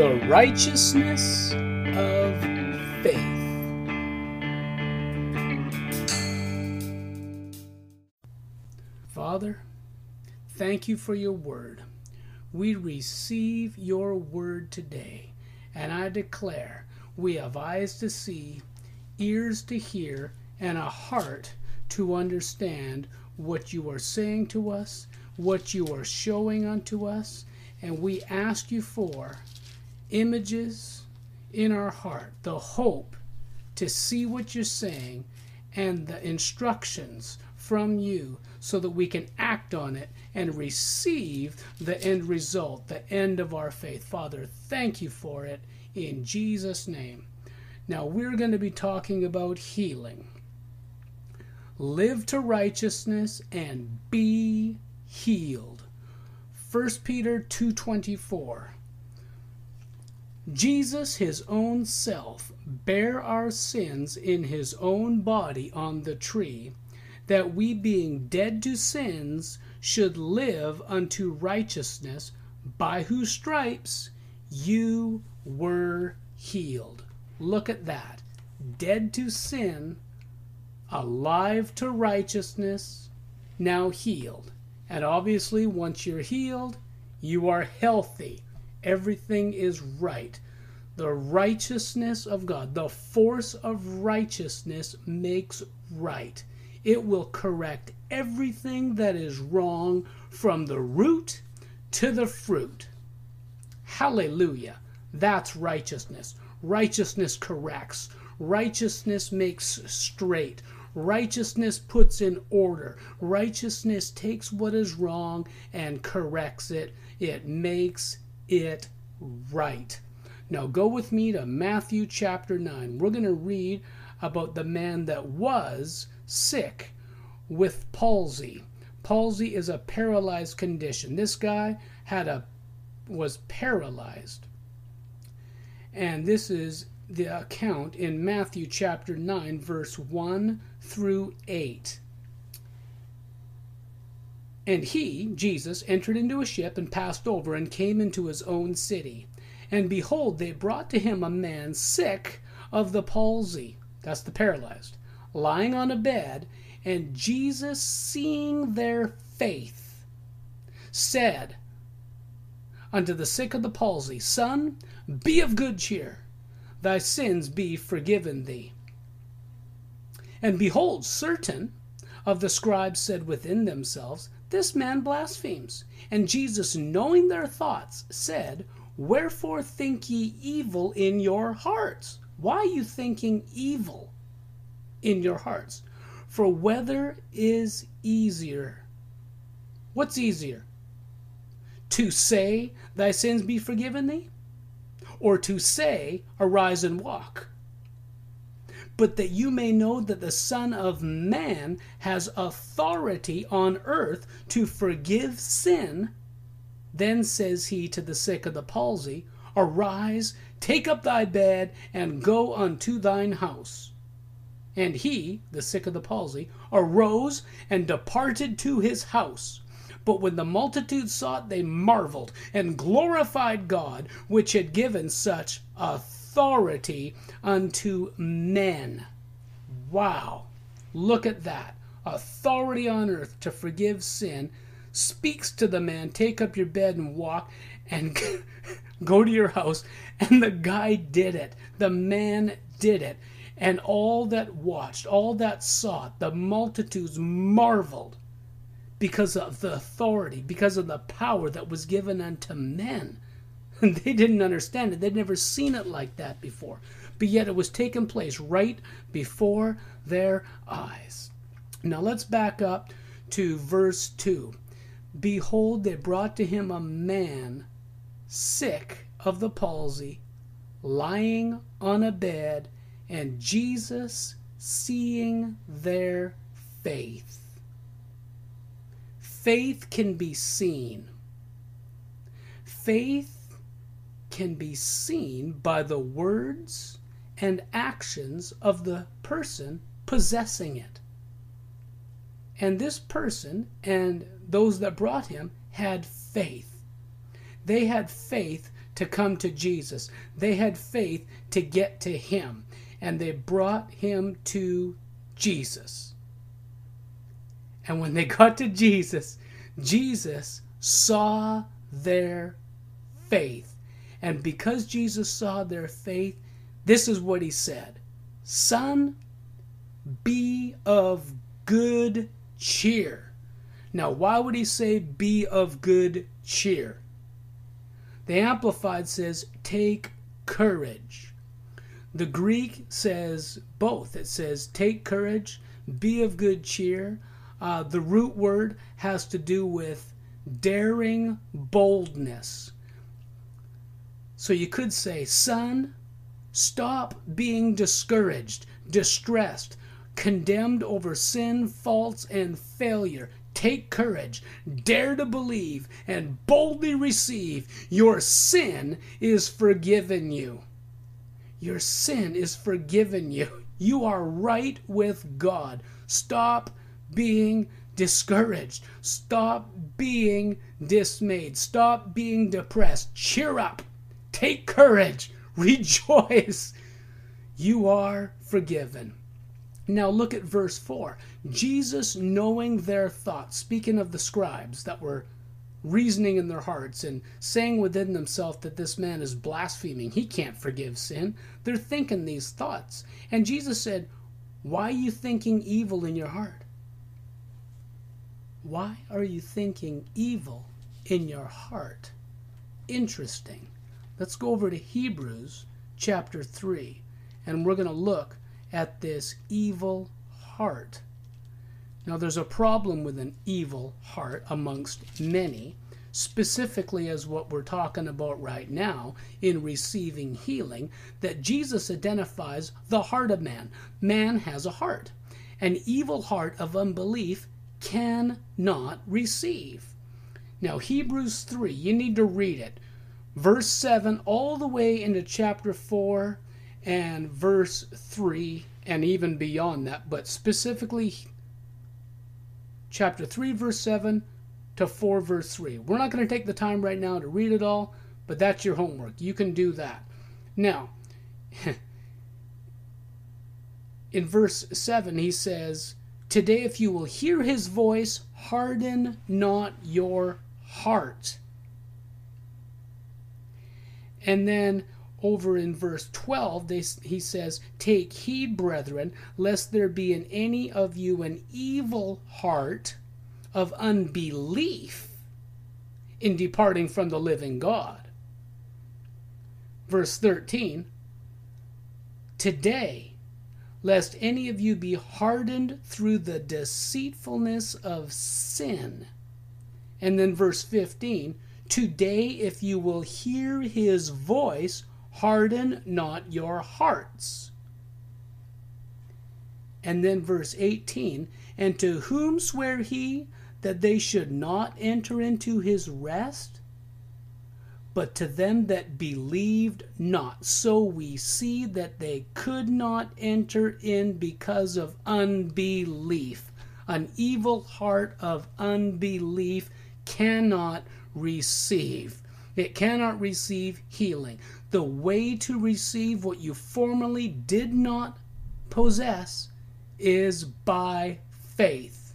The righteousness of faith. Father, thank you for your word. We receive your word today, and I declare we have eyes to see, ears to hear, and a heart to understand what you are saying to us, what you are showing unto us, and we ask you for images in our heart, the hope to see what you're saying, and the instructions from you so that we can act on it and receive the end result, the end of our faith. Father, thank you for it in Jesus' name. Now, we're going to be talking about healing. Live to righteousness and be healed. 1 Peter 2:24 Jesus his own self bare our sins in his own body on the tree that we being dead to sins should live unto righteousness by whose stripes you were healed. Look at that. Dead to sin alive to righteousness now healed. And obviously, once you're healed, you are healthy. Everything is right. The righteousness of God, the force of righteousness makes right. It will correct everything that is wrong from the root to the fruit. Hallelujah. That's righteousness. Righteousness corrects. Righteousness makes straight. Righteousness puts in order. Righteousness takes what is wrong and corrects it. It makes it right. Now go with me to Matthew chapter 9. We're going to read about the man that was sick with palsy. Palsy is a paralyzed condition. This guy had a was paralyzed. And this is the account in Matthew chapter 9 verse 1 through 8. And he, Jesus, entered into a ship and passed over and came into his own city. And behold, they brought to him a man sick of the palsy, that's the paralyzed, lying on a bed. And Jesus, seeing their faith, said unto the sick of the palsy, Son, be of good cheer, thy sins be forgiven thee. And behold, certain of the scribes said within themselves, This man blasphemes. And Jesus, knowing their thoughts, said, Wherefore think ye evil in your hearts? Why are you thinking evil in your hearts? For whether is easier? What's easier? To say, Thy sins be forgiven thee? Or to say, Arise and walk? But that you may know that the Son of Man has authority on earth to forgive sin. Then says he to the sick of the palsy, Arise, take up thy bed, and go unto thine house. And he, the sick of the palsy, arose and departed to his house. But when the multitude saw it, they marveled and glorified God, which had given such authority authority unto men. Wow. Look at that. Authority on earth to forgive sin speaks to the man, take up your bed and walk and go to your house. And the guy did it. The man did it. And all that watched, all that saw it, the multitudes marveled because of the authority, because of the power that was given unto men. they didn't understand it. They'd never seen it like that before. But yet it was taking place right before their eyes. Now let's back up to verse 2. Behold, they brought to him a man sick of the palsy, lying on a bed, and Jesus, seeing their faith. Faith can be seen. Faith can be seen by the words and actions of the person possessing it. And this person and those that brought him had faith. They had faith to come to Jesus. They had faith to get to him. And they brought him to Jesus. And when they got to Jesus, Jesus saw their faith. And because Jesus saw their faith, this is what he said Son, be of good cheer. Now, why would he say be of good cheer? The Amplified says take courage. The Greek says both. It says take courage, be of good cheer. Uh, the root word has to do with daring boldness. So you could say, son, stop being discouraged, distressed, condemned over sin, faults, and failure. Take courage, dare to believe, and boldly receive. Your sin is forgiven you. Your sin is forgiven you. You are right with God. Stop being discouraged. Stop being dismayed. Stop being depressed. Cheer up. Take courage. Rejoice. You are forgiven. Now look at verse 4. Jesus, knowing their thoughts, speaking of the scribes that were reasoning in their hearts and saying within themselves that this man is blaspheming, he can't forgive sin. They're thinking these thoughts. And Jesus said, Why are you thinking evil in your heart? Why are you thinking evil in your heart? Interesting. Let's go over to Hebrews chapter 3, and we're going to look at this evil heart. Now, there's a problem with an evil heart amongst many, specifically as what we're talking about right now in receiving healing, that Jesus identifies the heart of man. Man has a heart. An evil heart of unbelief cannot receive. Now, Hebrews 3, you need to read it. Verse 7 all the way into chapter 4 and verse 3 and even beyond that, but specifically chapter 3, verse 7 to 4, verse 3. We're not going to take the time right now to read it all, but that's your homework. You can do that. Now, in verse 7, he says, Today, if you will hear his voice, harden not your heart. And then over in verse 12, they, he says, Take heed, brethren, lest there be in any of you an evil heart of unbelief in departing from the living God. Verse 13, Today, lest any of you be hardened through the deceitfulness of sin. And then verse 15, Today, if you will hear his voice, harden not your hearts. And then verse 18, and to whom swear he that they should not enter into his rest? But to them that believed not. So we see that they could not enter in because of unbelief. An evil heart of unbelief cannot receive. It cannot receive healing. The way to receive what you formerly did not possess is by faith.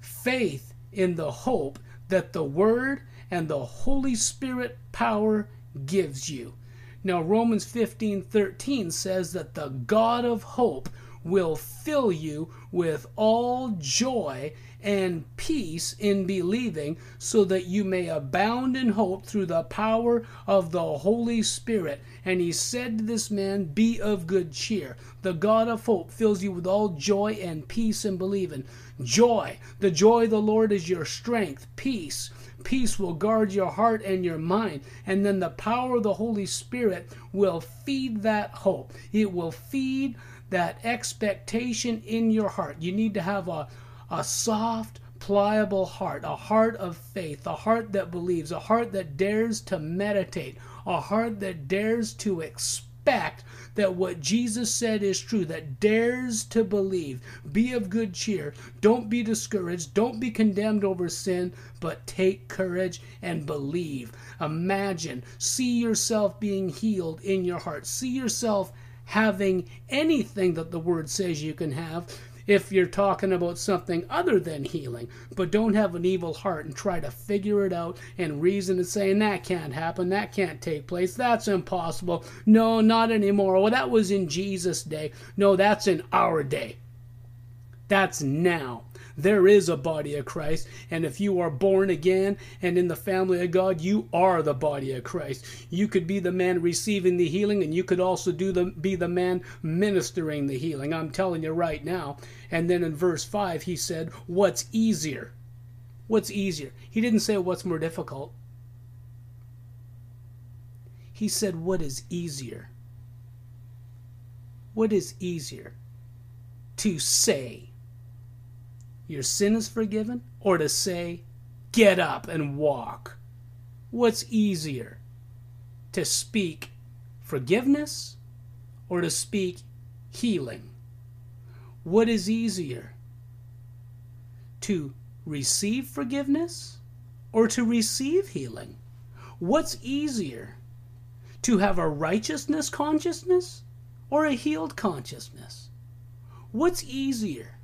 Faith in the hope that the Word and the Holy Spirit power gives you. Now, Romans 15 13 says that the God of hope will fill you with all joy and peace in believing, so that you may abound in hope through the power of the Holy Spirit. And he said to this man, Be of good cheer. The God of hope fills you with all joy and peace in believing. Joy. The joy of the Lord is your strength. Peace. Peace will guard your heart and your mind. And then the power of the Holy Spirit will feed that hope. It will feed that expectation in your heart. You need to have a, a soft, pliable heart, a heart of faith, a heart that believes, a heart that dares to meditate, a heart that dares to expect that what Jesus said is true, that dares to believe. Be of good cheer. Don't be discouraged. Don't be condemned over sin, but take courage and believe. Imagine, see yourself being healed in your heart. See yourself having anything that the word says you can have if you're talking about something other than healing, but don't have an evil heart and try to figure it out and reason and saying that can't happen, that can't take place, that's impossible. No, not anymore. Well, that was in Jesus' day. No, that's in our day. That's now. There is a body of Christ, and if you are born again and in the family of God, you are the body of Christ. You could be the man receiving the healing, and you could also do the be the man ministering the healing. I'm telling you right now. And then in verse five, he said, "What's easier? What's easier?" He didn't say what's more difficult. He said, "What is easier?" What is easier? To say your sin is forgiven, or to say, get up and walk? What's easier? To speak forgiveness or to speak healing? What is easier? To receive forgiveness or to receive healing? What's easier? To have a righteousness consciousness or a healed consciousness? What's easier?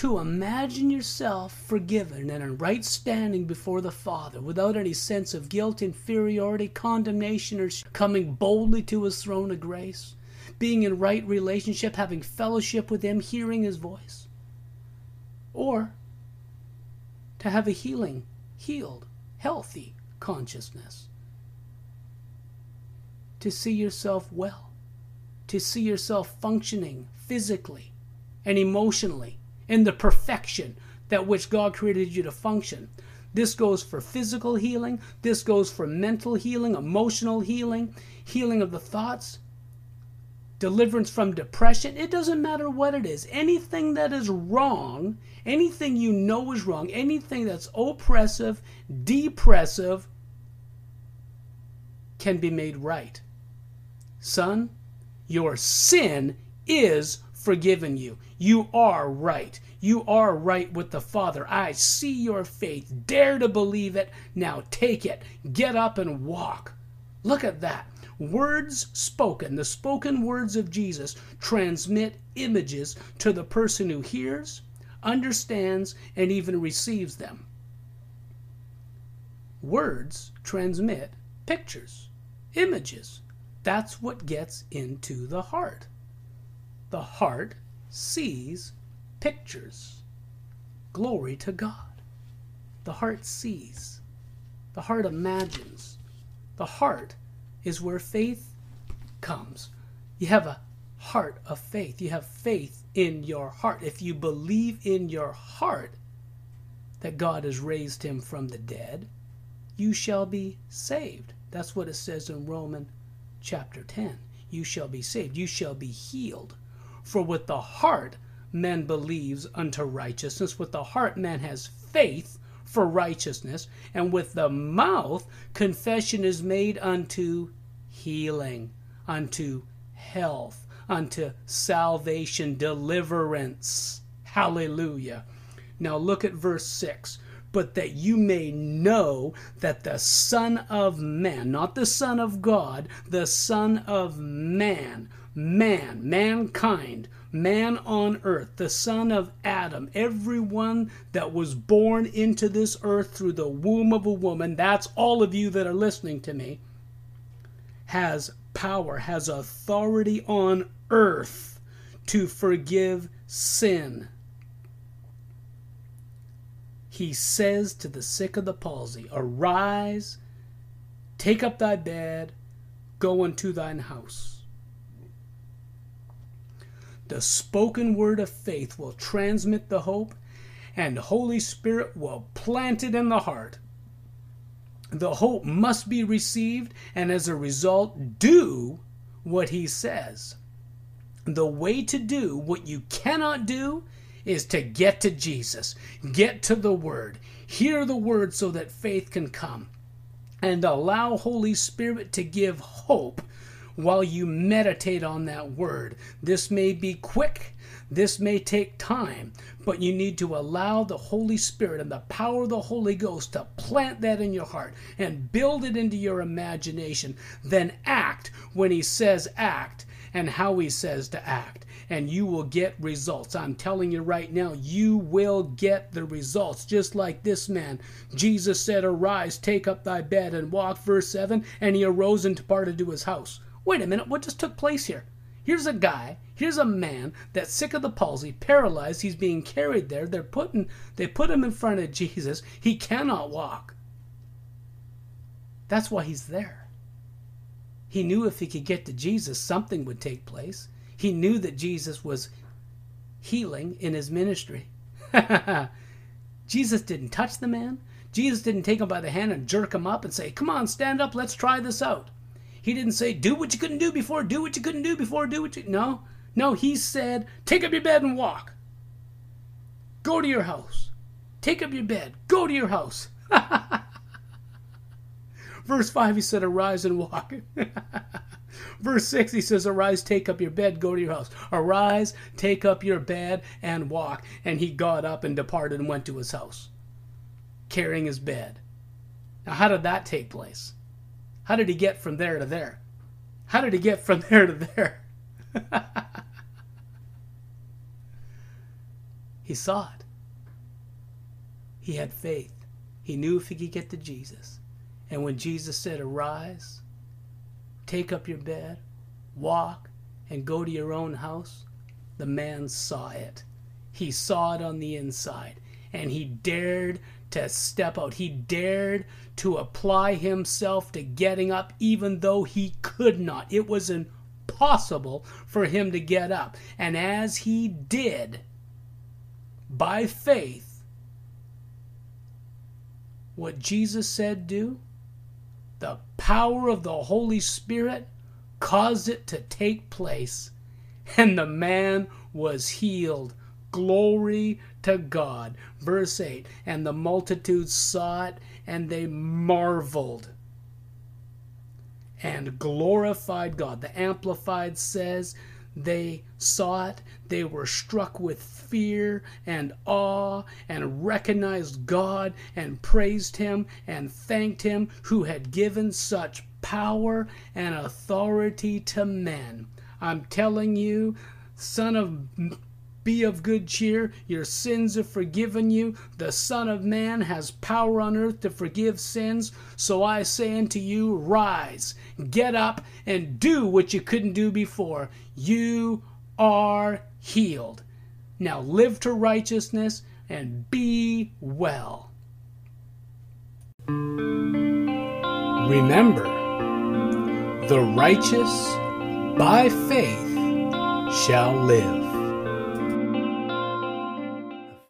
To imagine yourself forgiven and in right standing before the Father without any sense of guilt, inferiority, condemnation, or coming boldly to His throne of grace, being in right relationship, having fellowship with Him, hearing His voice, or to have a healing, healed, healthy consciousness, to see yourself well, to see yourself functioning physically and emotionally in the perfection that which God created you to function. This goes for physical healing, this goes for mental healing, emotional healing, healing of the thoughts, deliverance from depression. It doesn't matter what it is. Anything that is wrong, anything you know is wrong, anything that's oppressive, depressive, can be made right. Son, your sin is forgiven you. You are right. You are right with the Father. I see your faith. Dare to believe it. Now take it. Get up and walk. Look at that. Words spoken, the spoken words of Jesus, transmit images to the person who hears, understands, and even receives them. Words transmit pictures, images. That's what gets into the heart the heart sees pictures. Glory to God. The heart sees. The heart imagines. The heart is where faith comes. You have a heart of faith. You have faith in your heart. If you believe in your heart that God has raised him from the dead, you shall be saved. That's what it says in Romans chapter 10. You shall be saved. You shall be healed. For with the heart man believes unto righteousness, with the heart man has faith for righteousness, and with the mouth confession is made unto healing, unto health, unto salvation, deliverance. Hallelujah. Now look at verse 6 but that you may know that the Son of Man, not the Son of God, the Son of Man, man, mankind, man on earth, the son of Adam, everyone that was born into this earth through the womb of a woman, that's all of you that are listening to me, has power, has authority on earth to forgive sin. He says to the sick of the palsy, Arise, take up thy bed, go unto thine house. The spoken word of faith will transmit the hope, and Holy Spirit will plant it in the heart. The hope must be received, and as a result, do what He says. The way to do what you cannot do is to get to Jesus, get to the Word, hear the Word so that faith can come, and allow Holy Spirit to give hope while you meditate on that word. This may be quick, this may take time, but you need to allow the Holy Spirit and the power of the Holy Ghost to plant that in your heart and build it into your imagination. Then act when He says act and how He says to act and you will get results. I'm telling you right now, you will get the results. Just like this man. Jesus said, Arise, take up thy bed and walk. Verse 7 And he arose and departed to his house. Wait a minute, what just took place here? Here's a guy, here's a man that's sick of the palsy, paralyzed, he's being carried there. They're putting they put him in front of Jesus. He cannot walk. That's why he's there. He knew if he could get to Jesus, something would take place. He knew that Jesus was healing in his ministry. Jesus didn't touch the man. Jesus didn't take him by the hand and jerk him up and say, Come on, stand up, let's try this out. He didn't say, Do what you couldn't do before, do what you couldn't do before, do what you. No. No, he said, Take up your bed and walk. Go to your house. Take up your bed. Go to your house. Verse 5, he said, Arise and walk. Verse 6, he says, Arise, take up your bed, go to your house. Arise, take up your bed, and walk. And he got up and departed and went to his house, carrying his bed. Now, how did that take place? How did he get from there to there? How did he get from there to there? he saw it. He had faith. He knew if he could get to Jesus. And when Jesus said, Arise, take up your bed, walk, and go to your own house, the man saw it. He saw it on the inside, and he dared to step out. He dared to apply himself to getting up, even though he could not. It was impossible for him to get up. And as he did, by faith, what Jesus said do, the power of the Holy Spirit caused it to take place, and the man was healed. Glory to God. Verse 8 And the multitude saw it, and they marveled and glorified God. The Amplified says, they saw it, they were struck with fear and awe and recognized God and praised Him and thanked Him who had given such power and authority to men. I'm telling you, son of be of good cheer, your sins are forgiven you. The Son of Man has power on earth to forgive sins. So I say unto you, rise, get up, and do what you couldn't do before. You are healed. Now live to righteousness and be well. Remember, the righteous by faith shall live.